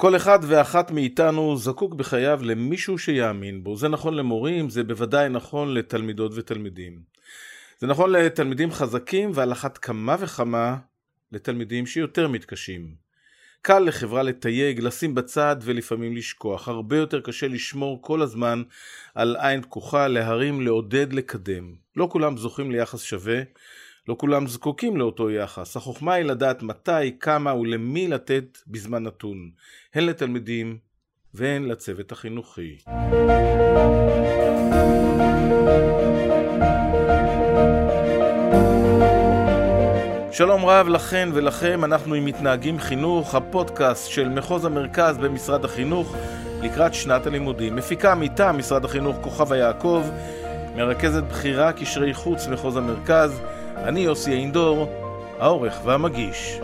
כל אחד ואחת מאיתנו זקוק בחייו למישהו שיאמין בו. זה נכון למורים, זה בוודאי נכון לתלמידות ותלמידים. זה נכון לתלמידים חזקים ועל אחת כמה וכמה לתלמידים שיותר מתקשים. קל לחברה לתייג, לשים בצד ולפעמים לשכוח. הרבה יותר קשה לשמור כל הזמן על עין פקוחה, להרים, לעודד, לקדם. לא כולם זוכים ליחס שווה, לא כולם זקוקים לאותו יחס. החוכמה היא לדעת מתי, כמה ולמי לתת בזמן נתון, הן לתלמידים והן לצוות החינוכי. שלום רב לכן ולכם, אנחנו עם מתנהגים חינוך, הפודקאסט של מחוז המרכז במשרד החינוך לקראת שנת הלימודים. מפיקה מטעם משרד החינוך כוכבה יעקב, מרכזת בכירה קשרי חוץ מחוז המרכז, אני יוסי אינדור, העורך והמגיש.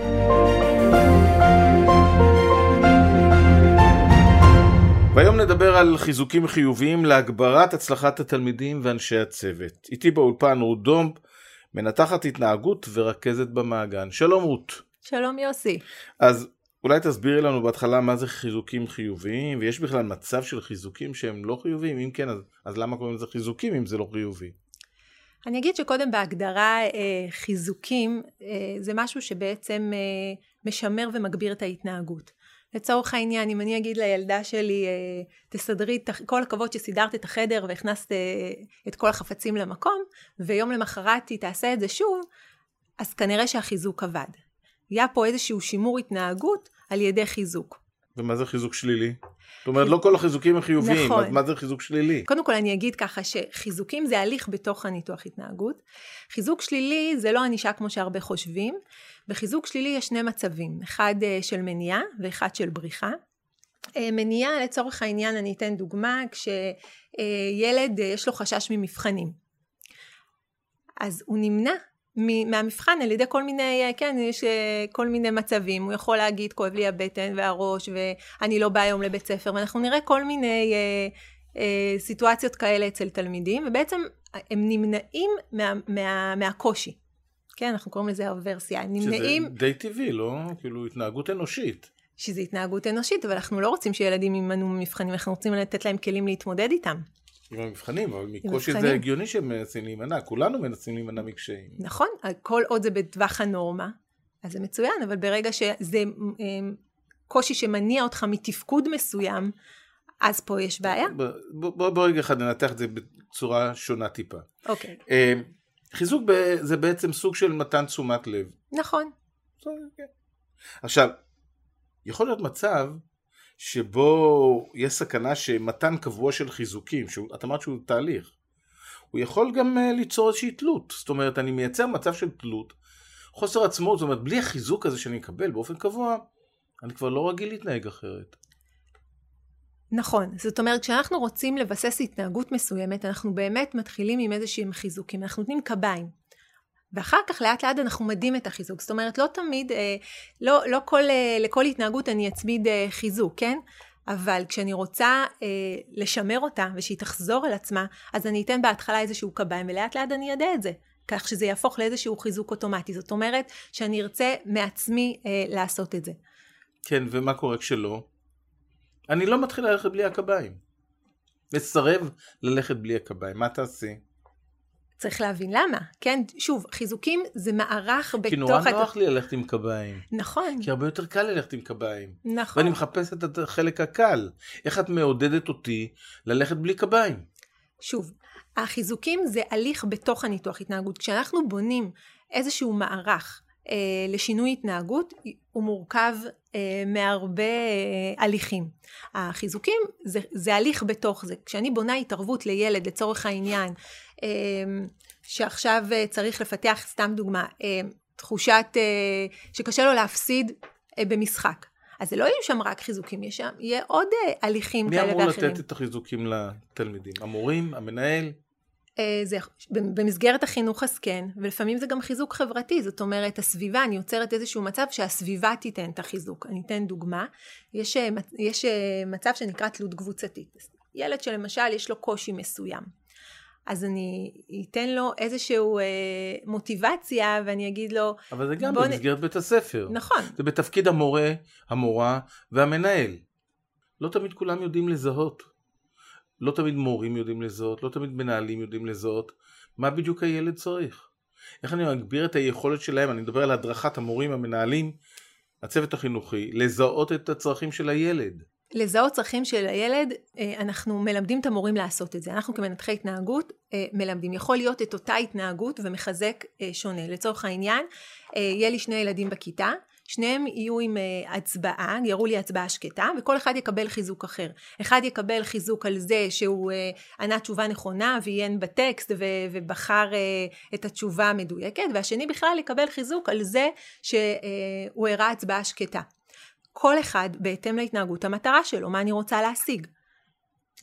והיום נדבר על חיזוקים חיוביים להגברת הצלחת התלמידים ואנשי הצוות. איתי באולפן רות דומפ, מנתחת התנהגות ורכזת במעגן. שלום רות. שלום יוסי. אז אולי תסבירי לנו בהתחלה מה זה חיזוקים חיוביים, ויש בכלל מצב של חיזוקים שהם לא חיוביים? אם כן, אז, אז למה קוראים לזה חיזוקים אם זה לא חיובי? אני אגיד שקודם בהגדרה אה, חיזוקים אה, זה משהו שבעצם אה, משמר ומגביר את ההתנהגות. לצורך העניין, אם אני אגיד לילדה שלי, תסדרי, כל הכבוד שסידרת את החדר והכנסת את כל החפצים למקום, ויום למחרת היא תעשה את זה שוב, אז כנראה שהחיזוק עבד. היה פה איזשהו שימור התנהגות על ידי חיזוק. ומה זה חיזוק שלילי? זאת אומרת, לא כל החיזוקים הם חיוביים, נכון. אז מה זה חיזוק שלילי? קודם כל אני אגיד ככה שחיזוקים זה הליך בתוך הניתוח התנהגות. חיזוק שלילי זה לא ענישה כמו שהרבה חושבים. בחיזוק שלילי יש שני מצבים, אחד אה, של מניעה ואחד של בריחה. אה, מניעה, לצורך העניין אני אתן דוגמה, כשילד אה, יש לו חשש ממבחנים. אז הוא נמנע מהמבחן על ידי כל מיני, כן, יש כל מיני מצבים, הוא יכול להגיד כואב לי הבטן והראש ואני לא בא היום לבית ספר, ואנחנו נראה כל מיני אה, אה, סיטואציות כאלה אצל תלמידים, ובעצם הם נמנעים מה, מה, מהקושי. כן, אנחנו קוראים לזה אברסיה, הם נמנעים... שזה די טבעי, לא? כאילו התנהגות אנושית. שזה התנהגות אנושית, אבל אנחנו לא רוצים שילדים יימנעו ממבחנים, אנחנו רוצים לתת להם כלים להתמודד איתם. עם המבחנים, אבל מקושי זה הגיוני שהם מנסים להימנע, כולנו מנסים להימנע מקשיים. נכון, כל עוד זה בטווח הנורמה, אז זה מצוין, אבל ברגע שזה אמ, קושי שמניע אותך מתפקוד מסוים, אז פה יש בעיה. בוא רגע אחד ננתח את זה בצורה שונה טיפה. אוקיי. אמ, חיזוק זה בעצם סוג של מתן תשומת לב. נכון. כן. עכשיו, יכול להיות מצב שבו יש סכנה שמתן קבוע של חיזוקים, שאת אמרת שהוא תהליך, הוא יכול גם uh, ליצור איזושהי תלות. זאת אומרת, אני מייצר מצב של תלות, חוסר עצמאות, זאת אומרת, בלי החיזוק הזה שאני אקבל באופן קבוע, אני כבר לא רגיל להתנהג אחרת. נכון, זאת אומרת כשאנחנו רוצים לבסס התנהגות מסוימת אנחנו באמת מתחילים עם איזה שהם חיזוקים, אנחנו נותנים קביים ואחר כך לאט לאט אנחנו מדים את החיזוק, זאת אומרת לא תמיד, אה, לא, לא כל, אה, לכל התנהגות אני אצמיד אה, חיזוק, כן? אבל כשאני רוצה אה, לשמר אותה ושהיא תחזור על עצמה, אז אני אתן בהתחלה איזשהו קביים ולאט לאט אני אדע את זה. כך שזה יהפוך לאיזשהו חיזוק אוטומטי. זאת אומרת שאני ארצה מעצמי אה, לעשות את זה. כן, ומה קורה כשלא? אני לא מתחיל ללכת בלי הקביים. מסרב ללכת בלי הקביים, מה תעשי? צריך להבין למה, כן? שוב, חיזוקים זה מערך בתוך... כי נורא נוח לי ללכת עם קביים. נכון. כי הרבה יותר קל ללכת עם קביים. נכון. ואני מחפש את החלק הקל. איך את מעודדת אותי ללכת בלי קביים? שוב, החיזוקים זה הליך בתוך הניתוח התנהגות. כשאנחנו בונים איזשהו מערך לשינוי התנהגות, הוא מורכב אה, מהרבה אה, הליכים. החיזוקים זה, זה הליך בתוך זה. כשאני בונה התערבות לילד, לצורך העניין, אה, שעכשיו אה, צריך לפתח, סתם דוגמה, אה, תחושת אה, שקשה לו להפסיד אה, במשחק. אז זה לא יהיו שם רק חיזוקים, יש שם, יהיה עוד אה, הליכים כאלה ואחרים. מי אמור לתת את החיזוקים לתלמידים? המורים? המנהל? אה, זה במסגרת החינוך אז כן, ולפעמים זה גם חיזוק חברתי, זאת אומרת הסביבה, אני יוצרת איזשהו מצב שהסביבה תיתן את החיזוק. אני אתן דוגמה, יש, אה, יש אה, מצב שנקרא תלות קבוצתית. ילד שלמשל יש לו קושי מסוים. אז אני אתן לו איזושהי אה, מוטיבציה ואני אגיד לו... אבל זה גם במסגרת נ... בית הספר. נכון. זה בתפקיד המורה, המורה והמנהל. לא תמיד כולם יודעים לזהות. לא תמיד מורים יודעים לזהות, לא תמיד מנהלים יודעים לזהות. מה בדיוק הילד צריך? איך אני מגביר את היכולת שלהם, אני מדבר על הדרכת המורים, המנהלים, הצוות החינוכי, לזהות את הצרכים של הילד. לזהות צרכים של הילד, אה, אנחנו מלמדים את המורים לעשות את זה. אנחנו כמנתחי התנהגות אה, מלמדים. יכול להיות את אותה התנהגות ומחזק אה, שונה. לצורך העניין, יהיה לי שני ילדים בכיתה, שניהם יהיו עם הצבעה, יראו לי הצבעה שקטה, וכל אחד יקבל חיזוק אחר. אחד יקבל חיזוק על זה שהוא ענה תשובה נכונה ועיין בטקסט ובחר את התשובה המדויקת, והשני בכלל יקבל חיזוק על זה שהוא הראה הצבעה שקטה. כל אחד בהתאם להתנהגות המטרה שלו, מה אני רוצה להשיג.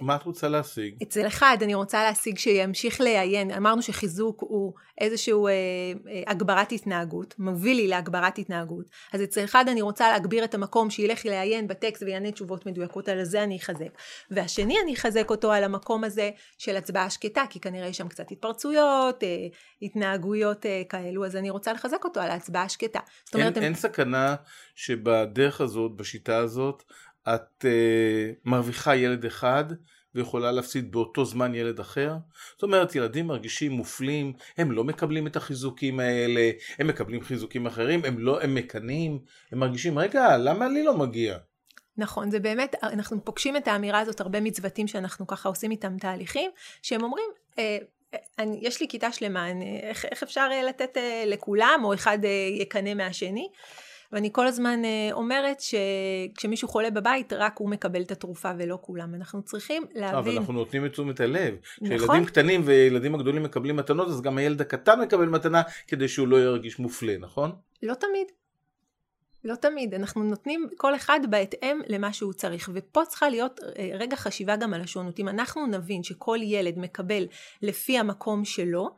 מה את רוצה להשיג? אצל אחד אני רוצה להשיג שימשיך לעיין, אמרנו שחיזוק הוא איזושהי אה, אה, הגברת התנהגות, מוביל לי להגברת התנהגות, אז אצל אחד אני רוצה להגביר את המקום שילך לעיין בטקסט ויענה תשובות מדויקות, על זה אני אחזק. והשני אני אחזק אותו על המקום הזה של הצבעה שקטה, כי כנראה יש שם קצת התפרצויות, אה, התנהגויות אה, כאלו, אז אני רוצה לחזק אותו על ההצבעה השקטה. זאת אומרת, אין, הם... אין סכנה שבדרך הזאת, בשיטה הזאת, את uh, מרוויחה ילד אחד ויכולה להפסיד באותו זמן ילד אחר? זאת אומרת, ילדים מרגישים מופלים, הם לא מקבלים את החיזוקים האלה, הם מקבלים חיזוקים אחרים, הם לא, הם מקנאים, הם מרגישים, רגע, למה לי לא מגיע? נכון, זה באמת, אנחנו פוגשים את האמירה הזאת הרבה מצוותים שאנחנו ככה עושים איתם תהליכים, שהם אומרים, אה, אני, יש לי כיתה שלמה, אני, איך, איך אפשר אה, לתת אה, לכולם, או אחד אה, יקנא מהשני? ואני כל הזמן אה, אומרת שכשמישהו חולה בבית, רק הוא מקבל את התרופה ולא כולם. אנחנו צריכים להבין... אבל אנחנו נותנים את תשומת הלב. נכון. כשילדים קטנים וילדים הגדולים מקבלים מתנות, אז גם הילד הקטן מקבל מתנה כדי שהוא לא ירגיש מופלה, נכון? לא תמיד. לא תמיד, אנחנו נותנים כל אחד בהתאם למה שהוא צריך, ופה צריכה להיות אה, רגע חשיבה גם על השונות. אם אנחנו נבין שכל ילד מקבל לפי המקום שלו,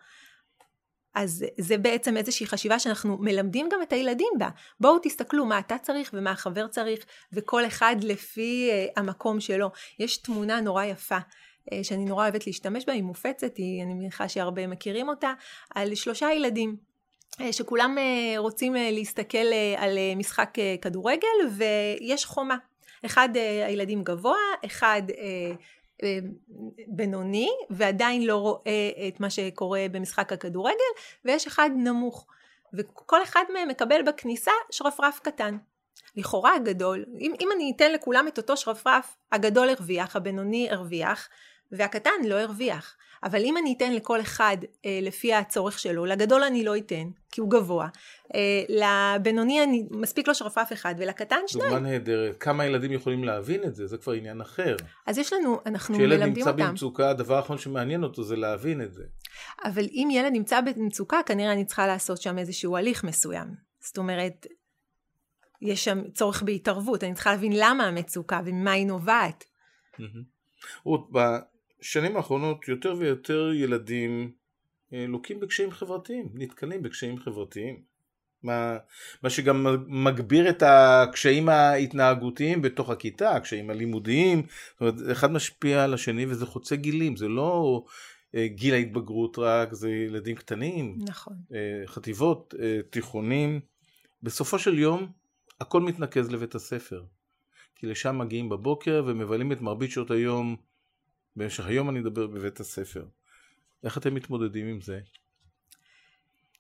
אז זה בעצם איזושהי חשיבה שאנחנו מלמדים גם את הילדים בה. בואו תסתכלו מה אתה צריך ומה החבר צריך, וכל אחד לפי uh, המקום שלו. יש תמונה נורא יפה. uh, שאני נורא אוהבת להשתמש בה, היא מופצת, היא, אני מניחה שהרבה מכירים אותה, על שלושה ילדים. uh, שכולם uh, רוצים להסתכל על משחק כדורגל ויש חומה. אחד הילדים גבוה, אחד אה, בינוני ועדיין לא רואה את מה שקורה במשחק הכדורגל ויש אחד נמוך וכל אחד מהם מקבל בכניסה שרפרף קטן. לכאורה הגדול, אם, אם אני אתן לכולם את אותו שרפרף, הגדול הרוויח, הבינוני הרוויח והקטן לא הרוויח. אבל אם אני אתן לכל אחד אה, לפי הצורך שלו, לגדול אני לא אתן, כי הוא גבוה, אה, לבינוני אני, מספיק לו שרפרף אחד, ולקטן שניים. דוגמה נהדרת, כמה ילדים יכולים להבין את זה, זה כבר עניין אחר. אז יש לנו, אנחנו מלמדים אותם. כשילד נמצא במצוקה, הדבר האחרון שמעניין אותו זה להבין את זה. אבל אם ילד נמצא במצוקה, כנראה אני צריכה לעשות שם איזשהו הליך מסוים. זאת אומרת, יש שם צורך בהתערבות, אני צריכה להבין למה המצוקה וממה היא נובעת. רות, בשנים האחרונות יותר ויותר ילדים אה, לוקים בקשיים חברתיים, נתקלים בקשיים חברתיים. מה, מה שגם מגביר את הקשיים ההתנהגותיים בתוך הכיתה, הקשיים הלימודיים, זאת אומרת, אחד משפיע על השני וזה חוצה גילים, זה לא אה, גיל ההתבגרות רק, זה ילדים קטנים, נכון. אה, חטיבות, תיכונים. בסופו של יום הכל מתנקז לבית הספר, כי לשם מגיעים בבוקר ומבלים את מרבית שעות היום במשך היום אני אדבר בבית הספר. איך אתם מתמודדים עם זה?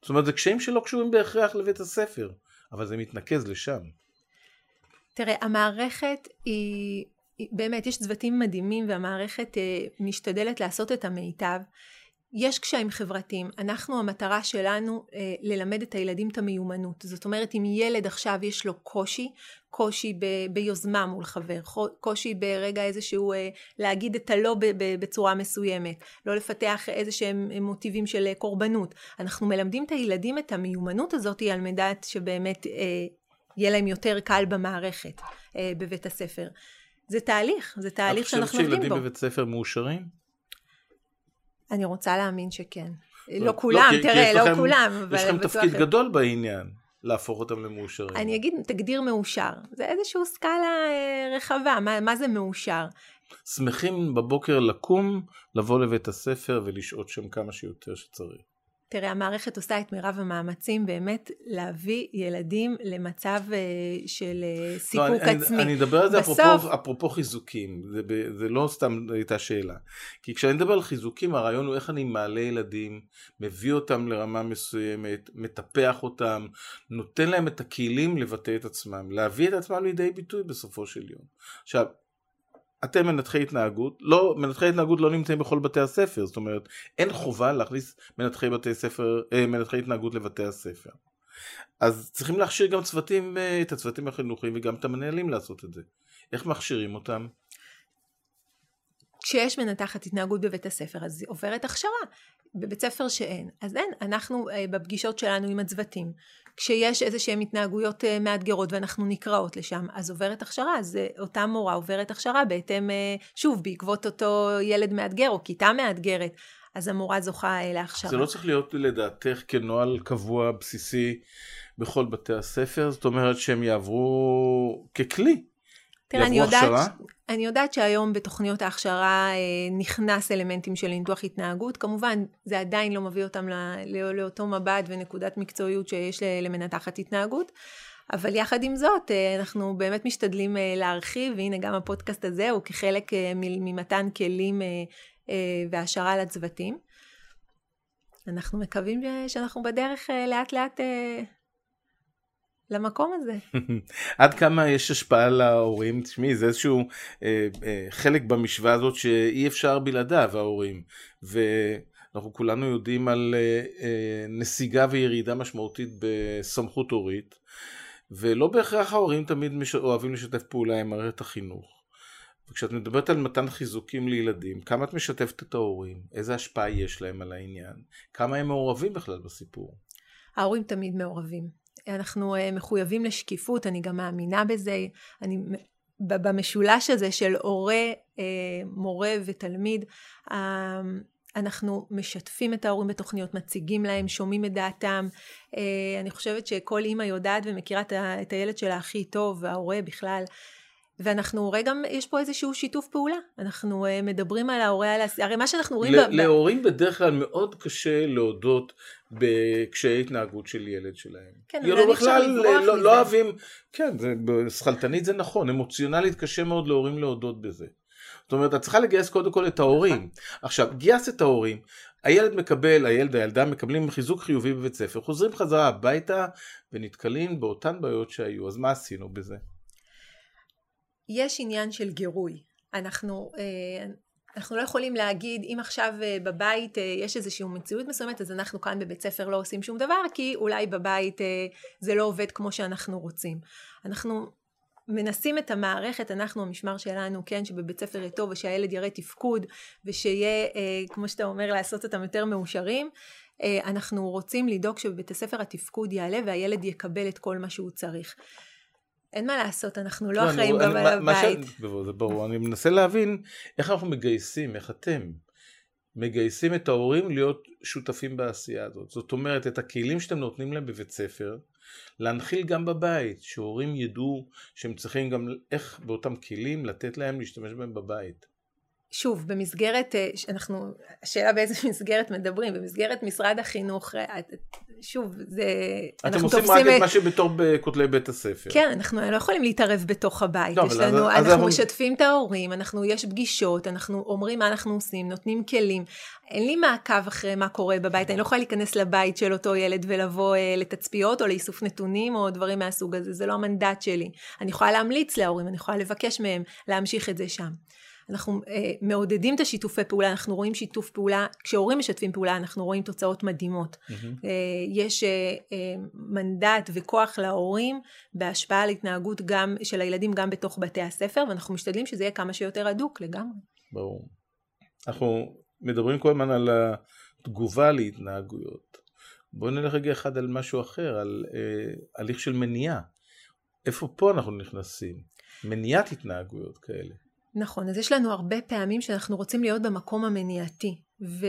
זאת אומרת, זה קשיים שלא קשורים בהכרח לבית הספר, אבל זה מתנקז לשם. תראה, המערכת היא, באמת, יש צוותים מדהימים והמערכת אה, משתדלת לעשות את המיטב. יש קשיים חברתיים, אנחנו המטרה שלנו אה, ללמד את הילדים את המיומנות, זאת אומרת אם ילד עכשיו יש לו קושי, קושי ב, ביוזמה מול חבר, קושי ברגע איזשהו אה, להגיד את הלא ב, ב, בצורה מסוימת, לא לפתח איזה שהם מוטיבים של אה, קורבנות, אנחנו מלמדים את הילדים את המיומנות הזאת על מנת שבאמת אה, יהיה להם יותר קל במערכת אה, בבית הספר. זה תהליך, זה תהליך שאנחנו עובדים בו. את חושבת שילדים בבית ספר מאושרים? אני רוצה להאמין שכן. לא, לא כולם, לא, תראה, לא לכם, כולם, אבל... יש לכם תפקיד אחר. גדול בעניין, להפוך אותם למאושרים. אני אגיד, תגדיר מאושר. זה איזושהי סקאלה אה, רחבה, מה, מה זה מאושר? שמחים בבוקר לקום, לבוא לבית הספר ולשהות שם כמה שיותר שצריך. תראה, המערכת עושה את מירב המאמצים באמת להביא ילדים למצב אה, של אה, סיפוק לא, אני, עצמי. אני, אני אדבר על זה בסוף... אפרופו, אפרופו חיזוקים, זה, זה לא סתם הייתה שאלה. כי כשאני מדבר על חיזוקים, הרעיון הוא איך אני מעלה ילדים, מביא אותם לרמה מסוימת, מטפח אותם, נותן להם את הכלים לבטא את עצמם, להביא את עצמם לידי ביטוי בסופו של יום. עכשיו, אתם מנתחי התנהגות, לא, מנתחי התנהגות לא נמצאים בכל בתי הספר, זאת אומרת, אין חובה להכניס מנתחי, בתי ספר, אה, מנתחי התנהגות לבתי הספר. אז צריכים להכשיר גם צוותים, אה, את הצוותים החינוכיים וגם את המנהלים לעשות את זה. איך מכשירים אותם? כשיש מנתחת התנהגות בבית הספר, אז היא עוברת הכשרה. בבית ספר שאין, אז אין. אנחנו אה, בפגישות שלנו עם הצוותים, כשיש איזה שהן התנהגויות אה, מאתגרות ואנחנו נקראות לשם, אז עוברת הכשרה, אז אה, אותה מורה עוברת הכשרה בהתאם, שוב, בעקבות אותו ילד מאתגר או כיתה מאתגרת, אז המורה זוכה להכשרה. זה לא צריך להיות לדעתך כנוהל קבוע בסיסי בכל בתי הספר, זאת אומרת שהם יעברו ככלי. תראה, אני יודעת, הכשרה? אני יודעת שהיום בתוכניות ההכשרה אה, נכנס אלמנטים של ניתוח התנהגות. כמובן, זה עדיין לא מביא אותם לא, לא, לאותו מבט ונקודת מקצועיות שיש למנתחת התנהגות. אבל יחד עם זאת, אה, אנחנו באמת משתדלים אה, להרחיב, והנה גם הפודקאסט הזה הוא כחלק מ- ממתן כלים והעשרה לצוותים. אנחנו מקווים שאנחנו בדרך לאט לאט למקום הזה. עד כמה יש השפעה להורים? תשמעי, זה איזשהו אה, אה, חלק במשוואה הזאת שאי אפשר בלעדיו, ההורים. ואנחנו כולנו יודעים על אה, אה, נסיגה וירידה משמעותית בסמכות הורית, ולא בהכרח ההורים תמיד מש... אוהבים לשתף פעולה עם מערכת החינוך. וכשאת מדברת על מתן חיזוקים לילדים, כמה את משתפת את ההורים? איזה השפעה יש להם על העניין? כמה הם מעורבים בכלל בסיפור? ההורים תמיד מעורבים. אנחנו uh, מחויבים לשקיפות, אני גם מאמינה בזה. אני, במשולש הזה של הורה, uh, מורה ותלמיד, uh, אנחנו משתפים את ההורים בתוכניות, מציגים להם, שומעים את דעתם. Uh, אני חושבת שכל אימא יודעת ומכירה את הילד שלה הכי טוב, וההורה בכלל. ואנחנו רואים גם, יש פה איזשהו שיתוף פעולה. אנחנו uh, מדברים על ההורה, על הס... הרי מה שאנחנו רואים... ל- ב- להורים בדרך כלל מאוד קשה להודות בקשיי התנהגות של ילד שלהם. כן, אבל אי אפשר בכלל לברוח לא, מזה. לא אוהבים, כן, זה, שכלתנית זה נכון, אמוציונלית קשה מאוד להורים להודות בזה. זאת אומרת, את צריכה לגייס קודם כל את ההורים. עכשיו, גייס את ההורים, הילד מקבל, הילד, הילדה מקבלים חיזוק חיובי בבית ספר, חוזרים חזרה הביתה ונתקלים באותן בעיות שהיו, אז מה עשינו בזה? יש עניין של גירוי. אנחנו, אה, אנחנו לא יכולים להגיד, אם עכשיו אה, בבית אה, יש איזושהי מציאות מסוימת, אז אנחנו כאן בבית ספר לא עושים שום דבר, כי אולי בבית זה לא עובד כמו שאנחנו רוצים. אנחנו מנסים את המערכת, אנחנו המשמר שלנו, כן, שבבית ספר יהיה טוב ושהילד יראה תפקוד ושיהיה, כמו שאתה אומר, לעשות אותם יותר מאושרים. אנחנו רוצים לדאוג שבבית הספר התפקוד יעלה והילד יקבל את כל מה שהוא צריך. אין מה לעשות, אנחנו לא אחראים אני- גם על הבית. זה ברור, אני מנסה להבין איך אנחנו מגייסים, איך אתם מגייסים את ההורים להיות שותפים בעשייה הזאת. זאת אומרת, את הכלים שאתם נותנים להם בבית ספר, להנחיל גם בבית, שהורים ידעו שהם צריכים גם איך באותם כלים לתת להם להשתמש בהם בבית. שוב, במסגרת, אה, אנחנו, השאלה באיזה מסגרת מדברים, במסגרת משרד החינוך, אה, שוב, זה, אתם עושים רק את מה שבתור בכותלי בית הספר. כן, אנחנו לא יכולים להתערב בתוך הבית, לא, יש אז- לנו, אז אנחנו אנחנו- משתפים את ההורים, אנחנו, יש פגישות, אנחנו אומרים מה אנחנו עושים, נותנים כלים. אין לי מעקב אחרי מה קורה בבית, אני לא יכולה להיכנס לבית של אותו ילד ולבוא אה, לתצפיות או לאיסוף נתונים או דברים מהסוג הזה, זה לא המנדט שלי. אני יכולה להמליץ להורים, אני יכולה לבקש מהם להמשיך את זה שם. אנחנו אה, מעודדים את השיתופי פעולה, אנחנו רואים שיתוף פעולה, כשהורים משתפים פעולה אנחנו רואים תוצאות מדהימות. מהמם. אה, יש אה, אה, מנדט וכוח להורים בהשפעה על התנהגות גם של הילדים גם בתוך בתי הספר, ואנחנו משתדלים שזה יהיה כמה שיותר הדוק לגמרי. ברור. אנחנו מדברים כל הזמן על התגובה להתנהגויות. בואו נלך רגע אחד על משהו אחר, על אה, הליך של מניעה. איפה פה אנחנו נכנסים? מניעת התנהגויות כאלה. נכון, אז יש לנו הרבה פעמים שאנחנו רוצים להיות במקום המניעתי. ו,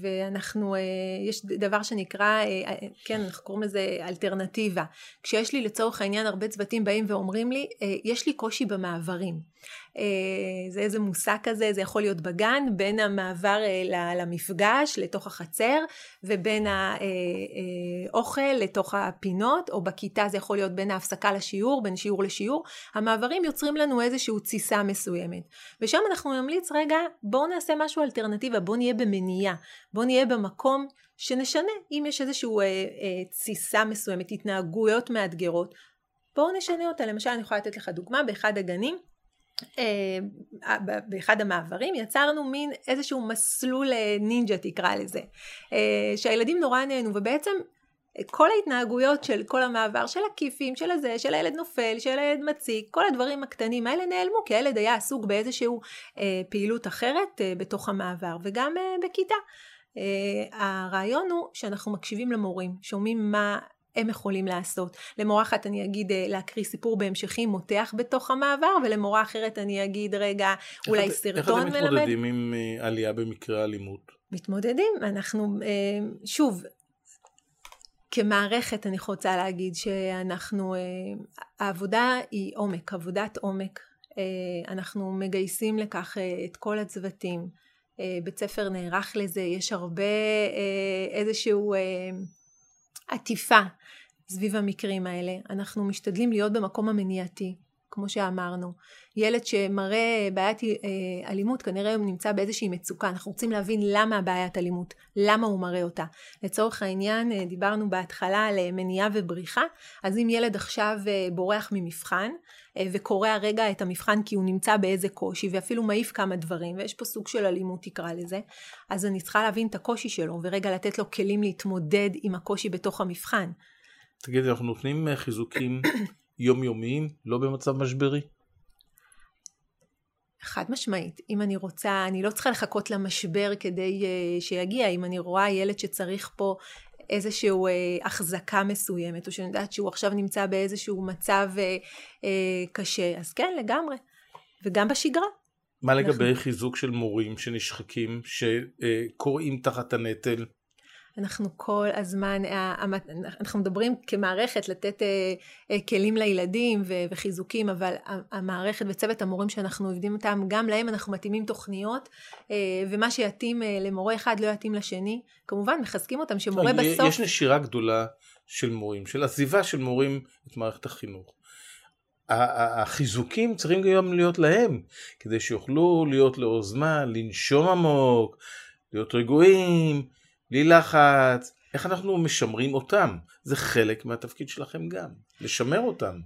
ואנחנו, אה, יש דבר שנקרא, אה, אה, כן, אנחנו קוראים לזה אלטרנטיבה. כשיש לי לצורך העניין הרבה צוותים באים ואומרים לי, יש לי קושי במעברים. זה איזה מושג כזה, זה יכול להיות בגן, בין המעבר למפגש, לתוך החצר, ובין האוכל לתוך הפינות, או בכיתה זה יכול להיות בין ההפסקה לשיעור, בין שיעור לשיעור. המעברים יוצרים לנו איזושהי תסיסה מסוימת. ושם אנחנו נמליץ, רגע, בואו נעשה משהו אלטרנטיבה, בואו נהיה במניעה, בואו נהיה במקום שנשנה, אם יש איזושהי אה, אה, תסיסה מסוימת, התנהגויות מאתגרות, בואו נשנה אותה. למשל, אני יכולה לתת לך דוגמה, באחד הגנים, אה, באחד המעברים יצרנו מין איזשהו מסלול אה, נינג'ה תקרא לזה, אה, שהילדים נורא נהנו ובעצם כל ההתנהגויות של כל המעבר, של הכיפים, של הזה, של הילד נופל, של הילד מציג, כל הדברים הקטנים האלה נעלמו, כי הילד היה עסוק באיזושהי אה, פעילות אחרת אה, בתוך המעבר, וגם אה, בכיתה. אה, הרעיון הוא שאנחנו מקשיבים למורים, שומעים מה הם יכולים לעשות. למורה אחת אני אגיד אה, להקריא סיפור בהמשכי מותח בתוך המעבר, ולמורה אחרת אני אגיד רגע אולי איך סרטון מלמד. איך אתם מתמודדים עם אה, עלייה במקרה אלימות? מתמודדים, אנחנו, אה, שוב, כמערכת אני רוצה להגיד שאנחנו, העבודה היא עומק, עבודת עומק. אנחנו מגייסים לכך את כל הצוותים. בית ספר נערך לזה, יש הרבה איזשהו עטיפה סביב המקרים האלה. אנחנו משתדלים להיות במקום המניעתי. כמו שאמרנו. ילד שמראה בעיית אה, אלימות, כנראה הוא נמצא באיזושהי מצוקה. אנחנו רוצים להבין למה הבעיית אלימות, למה הוא מראה אותה. לצורך העניין, אה, דיברנו בהתחלה על אה, מניעה ובריחה, אז אם ילד עכשיו בורח ממבחן, וקורע רגע את המבחן כי הוא נמצא באיזה קושי, ואפילו מעיף כמה דברים, ויש פה סוג של אלימות תקרא לזה, אז אני צריכה להבין את הקושי שלו, ורגע לתת לו כלים להתמודד עם הקושי בתוך המבחן. תגידי, אנחנו נותנים חיזוקים יומיומיים, לא במצב משברי? חד משמעית. אם אני רוצה, אני לא צריכה לחכות למשבר כדי uh, שיגיע. אם אני רואה ילד שצריך פה איזושהי uh, החזקה מסוימת, או שאני יודעת שהוא עכשיו נמצא באיזשהו מצב uh, uh, קשה, אז כן, לגמרי. וגם בשגרה. מה לגבי אנחנו... חיזוק של מורים שנשחקים, שקוראים uh, תחת הנטל? אנחנו כל הזמן, אה, אנחנו מדברים כמערכת לתת אה, אה, כלים לילדים וחיזוקים, אבל המערכת וצוות המורים שאנחנו עובדים איתם, גם להם אנחנו מתאימים תוכניות, ומה שיתאים למורה אחד לא יתאים לשני. כמובן, מחזקים אותם, שמורה לא, בסוף... יש נשירה גדולה של מורים, של עזיבה של מורים את מערכת החינוך. החיזוקים צריכים גם להיות להם, כדי שיוכלו להיות לאור זמן, לנשום עמוק, להיות רגועים. בלי לחץ, איך אנחנו משמרים אותם? זה חלק מהתפקיד שלכם גם, לשמר אותם.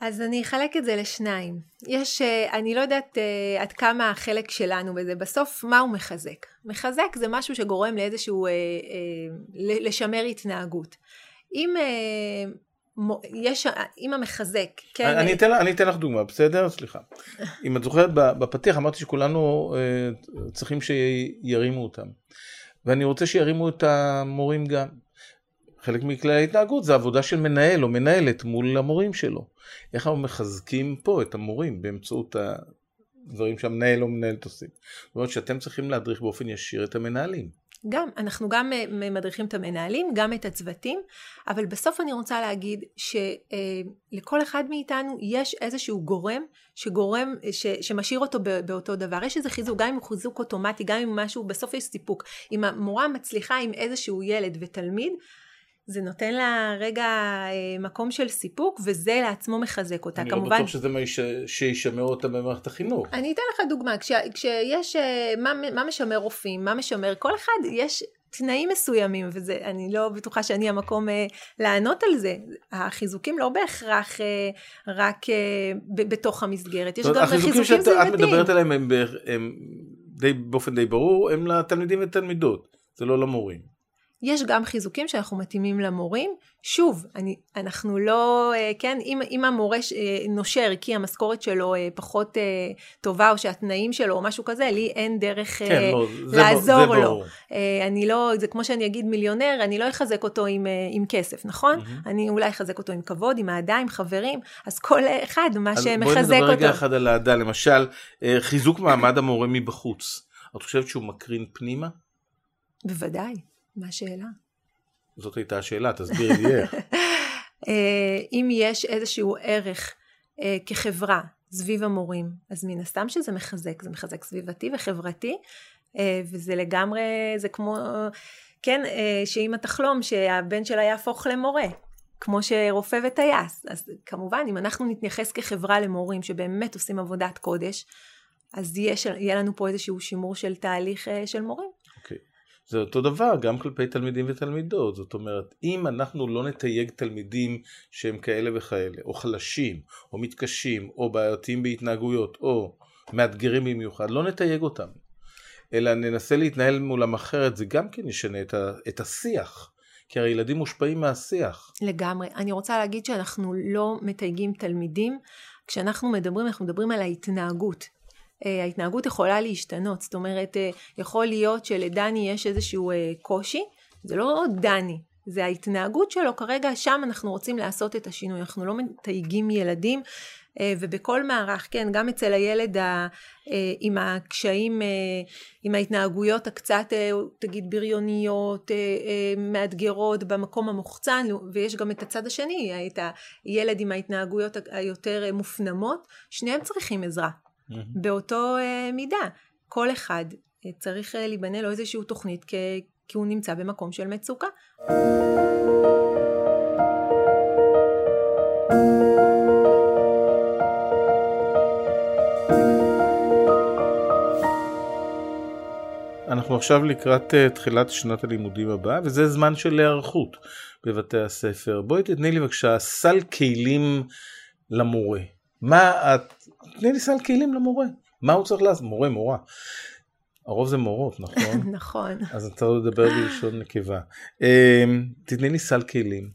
אז אני אחלק את זה לשניים. יש, אה, אני לא יודעת uh, עד כמה החלק שלנו בזה, בסוף מה הוא מחזק? מחזק זה משהו שגורם לאיזשהו, uh, uh, לשמר התנהגות. אם uh, יש, אם המחזק, כן... אני אתן, אני אתן לך דוגמה, בסדר? סליחה. אם את זוכרת בפתיח אמרתי שכולנו uh, צריכים שירימו אותם. ואני רוצה שירימו את המורים גם. חלק מכלי ההתנהגות זה עבודה של מנהל או מנהלת מול המורים שלו. איך אנחנו מחזקים פה את המורים באמצעות הדברים שהמנהל או מנהלת עושים. זאת אומרת שאתם צריכים להדריך באופן ישיר את המנהלים. גם, אנחנו גם אה, מדריכים את המנהלים, גם את הצוותים, אבל בסוף אני רוצה להגיד שלכל אה, אחד מאיתנו יש איזשהו גורם שגורם, ש, שמשאיר אותו באותו דבר. יש איזה חיזוק, גם אם הוא חיזוק אוטומטי, גם אם משהו, בסוף יש סיפוק. אם המורה מצליחה עם איזשהו ילד ותלמיד, זה נותן לה רגע אה, מקום של סיפוק, וזה לעצמו מחזק אותה. אני כמובן... לא בטוח שזה מה שישמר אותה במערכת החינוך. אני אתן לך דוגמה, כש, כשיש, אה, מה, מה משמר רופאים, מה משמר, כל אחד יש תנאים מסוימים, ואני לא בטוחה שאני המקום אה, לענות על זה. החיזוקים לא בהכרח אה, רק אה, ב, בתוך המסגרת, יש גם חיזוקים סביבתיים. החיזוקים שאת מדברת עליהם הם, הם די, באופן די ברור, הם לתלמידים ותלמידות, זה לא למורים. יש גם חיזוקים שאנחנו מתאימים למורים. שוב, אני, אנחנו לא, אה, כן, אם, אם המורה אה, נושר כי המשכורת שלו אה, פחות טובה או שהתנאים שלו או משהו כזה, לי אין דרך כן, לא, לעזור זה לו. אני לא, זה כמו שאני אגיד מיליונר, אני לא אחזק אותו עם, עם כסף, נכון? Mm-hmm. אני אולי אחזק אותו עם כבוד, עם אהדה, עם חברים, אז כל אחד, מה שמחזק אותו. בואי נדבר רגע אחד על אהדה, למשל, חיזוק מעמד המורה מבחוץ. את חושבת שהוא מקרין פנימה? בוודאי, מה השאלה? זאת הייתה השאלה, תסבירי לי איך. אה, אם יש איזשהו ערך אה, כחברה סביב המורים, אז מן הסתם שזה מחזק, זה מחזק סביבתי וחברתי, אה, וזה לגמרי, זה כמו, כן, שאמא תחלום שהבן שלה יהפוך למורה, כמו שרופא וטייס. אז כמובן, אם אנחנו נתייחס כחברה למורים שבאמת עושים עבודת קודש, אז יש, יהיה לנו פה איזשהו שימור של תהליך של מורים. זה אותו דבר גם כלפי תלמידים ותלמידות, זאת אומרת, אם אנחנו לא נתייג תלמידים שהם כאלה וכאלה, או חלשים, או מתקשים, או בעייתיים בהתנהגויות, או מאתגרים במיוחד, לא נתייג אותם, אלא ננסה להתנהל מולם אחרת, זה גם כן ישנה את, ה, את השיח. כי הרי ילדים מושפעים מהשיח. לגמרי. אני רוצה להגיד שאנחנו לא מתייגים תלמידים. כשאנחנו מדברים, אנחנו מדברים על ההתנהגות. אה, ההתנהגות יכולה להשתנות, זאת אומרת, אה, יכול להיות שלדני יש איזשהו אה, קושי, זה לא דני, זה ההתנהגות שלו, כרגע שם אנחנו רוצים לעשות את השינוי, אנחנו לא מתייגים ילדים, ובכל מערך, כן, גם אצל הילד ה, עם הקשיים, עם ההתנהגויות הקצת, תגיד, בריוניות, מאתגרות במקום המוחצן, ויש גם את הצד השני, את הילד עם ההתנהגויות היותר מופנמות, שניהם צריכים עזרה. באותו uh, מידה. כל אחד uh, צריך uh, להיבנה לו איזושהי תוכנית כי, כי הוא נמצא במקום של מצוקה. אנחנו עכשיו לקראת uh, תחילת שנת הלימודים הבאה וזה זמן של היערכות בבתי הספר. בואי תתני לי בבקשה סל כלים למורה. מה את... תני לי סל כלים למורה. מה הוא צריך לעשות? מורה, מורה. הרוב זה מורות, נכון? נכון. אז אתה לא לדבר בלשון נקבה. אמ, תתני לי סל כלים.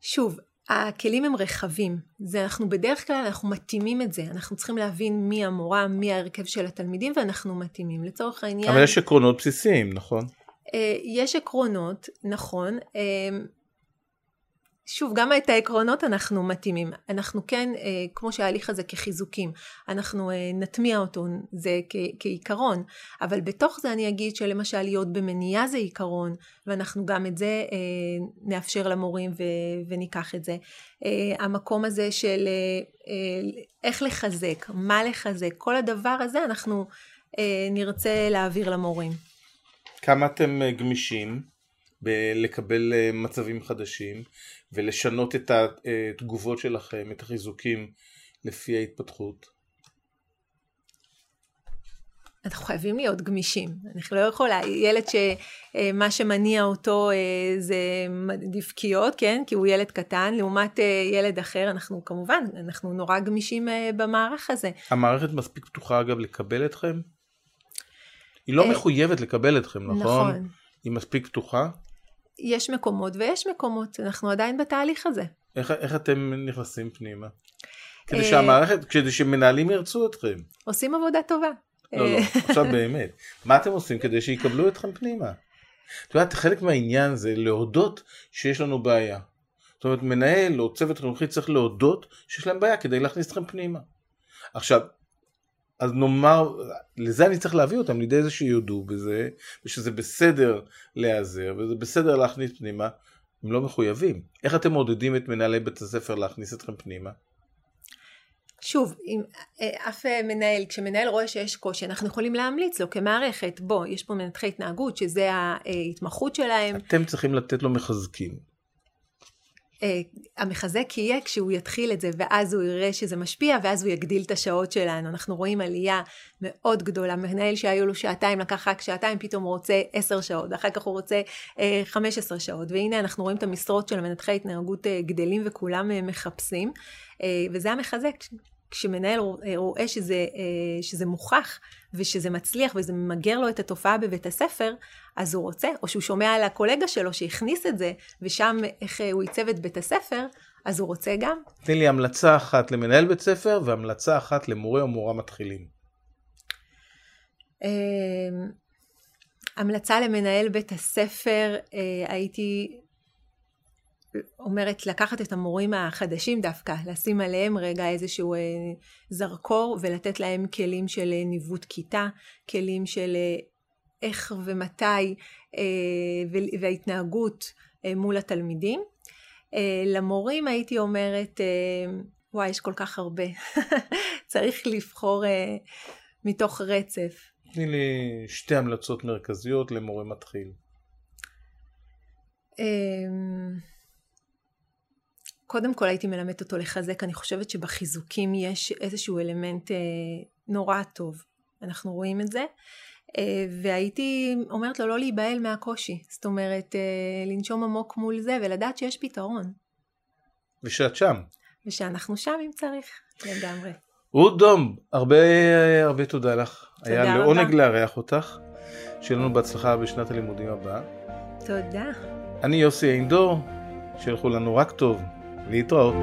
שוב, הכלים הם רחבים. זה אנחנו בדרך כלל אנחנו מתאימים את זה. אנחנו צריכים להבין מי המורה, מי ההרכב של התלמידים, ואנחנו מתאימים. לצורך העניין... אבל יש עקרונות בסיסיים, נכון? אה, יש עקרונות, נכון. שוב, גם את העקרונות אנחנו מתאימים. אנחנו כן, אה, כמו שההליך הזה כחיזוקים, אנחנו אה, נטמיע אותו, זה כ- כעיקרון, אבל בתוך זה אני אגיד שלמשל להיות במניעה זה עיקרון, ואנחנו גם את זה אה, נאפשר למורים ו- וניקח את זה. המקום הזה של איך לחזק, מה לחזק, כל הדבר הזה אנחנו נרצה להעביר למורים. כמה אתם גמישים בלקבל אה, מצבים חדשים? ולשנות את התגובות שלכם, את החיזוקים לפי ההתפתחות? אנחנו חייבים להיות גמישים. אני לא יכולה, ילד שמה שמניע אותו אה, זה דבקיות, כן? כי הוא ילד קטן, לעומת אה, ילד אחר, אנחנו כמובן, אנחנו נורא גמישים אה, במערך הזה. המערכת מספיק פתוחה אגב לקבל אתכם? היא לא מחויבת לקבל אתכם, נכון? נכון. היא מספיק פתוחה? יש מקומות ויש מקומות, אנחנו עדיין בתהליך הזה. איך, איך אתם נכנסים פנימה? כדי אה, שהמערכת, כדי שמנהלים ירצו אתכם. עושים עבודה טובה. לא, לא, עכשיו באמת. מה אתם עושים כדי שיקבלו אתכם פנימה? את יודעת, חלק מהעניין זה להודות שיש לנו בעיה. זאת אומרת, מנהל או צוות חינוכי צריך להודות שיש להם בעיה כדי להכניס אתכם פנימה. עכשיו, אז נאמר, לזה אני צריך להביא אותם לידי זה שיודו בזה, ושזה בסדר להיעזר, וזה בסדר להכניס פנימה, הם לא מחויבים. איך אתם מעודדים את מנהלי בית הספר להכניס אתכם פנימה? שוב, אם אה, אף אה, מנהל, כשמנהל רואה שיש קושי, אנחנו יכולים להמליץ לו כמערכת, בוא, יש פה מנתחי התנהגות, שזה ההתמחות שלהם. אתם צריכים לתת לו מחזקים. אה, המחזק יהיה כשהוא יתחיל את זה ואז הוא יראה שזה משפיע ואז הוא יגדיל את השעות שלנו. אנחנו רואים עלייה מאוד גדולה. מנהל שהיו לו שעתיים לקח רק שעתיים פתאום הוא רוצה עשר שעות ואחר כך הוא רוצה אה, חמש עשרה שעות והנה אנחנו רואים את המשרות של מנתחי התנהגות אה, גדלים וכולם מחפשים וזה המחזק. כשמנהל רואה שזה, אה, שזה מוכח ושזה מצליח וזה ממגר לו את התופעה בבית הספר, אז הוא רוצה, או שהוא שומע על הקולגה שלו שהכניס את זה, ושם איך אה, הוא עיצב את בית הספר, אז הוא רוצה גם. תני לי המלצה אחת למנהל בית ספר והמלצה אחת למורה או מורה מתחילים. אה, המלצה למנהל בית הספר, הייתי אומרת לקחת את המורים החדשים דווקא, לשים עליהם רגע איזשהו אה, זרקור ולתת להם כלים של אה, ניווט כיתה, כלים של אה, איך ומתי וההתנהגות מול התלמידים. למורים הייתי אומרת, וואי, יש כל כך הרבה. צריך לבחור מתוך רצף. תני לי שתי המלצות מרכזיות למורה מתחיל. קודם כל הייתי מלמדת אותו לחזק, אני חושבת שבחיזוקים יש איזשהו אלמנט אה, נורא טוב, אנחנו רואים את זה, אה, והייתי אומרת לו לא להיבהל מהקושי, זאת אומרת אה, לנשום עמוק מול זה ולדעת שיש פתרון. ושאת שם. ושאנחנו שם אם צריך, לגמרי. רות דום, הרבה הרבה תודה לך. תודה היה לעונג לארח אותך. שיהיה לנו בהצלחה בשנת הלימודים הבאה. תודה. אני יוסי אינדור, שילכו לנו רק טוב. litoral.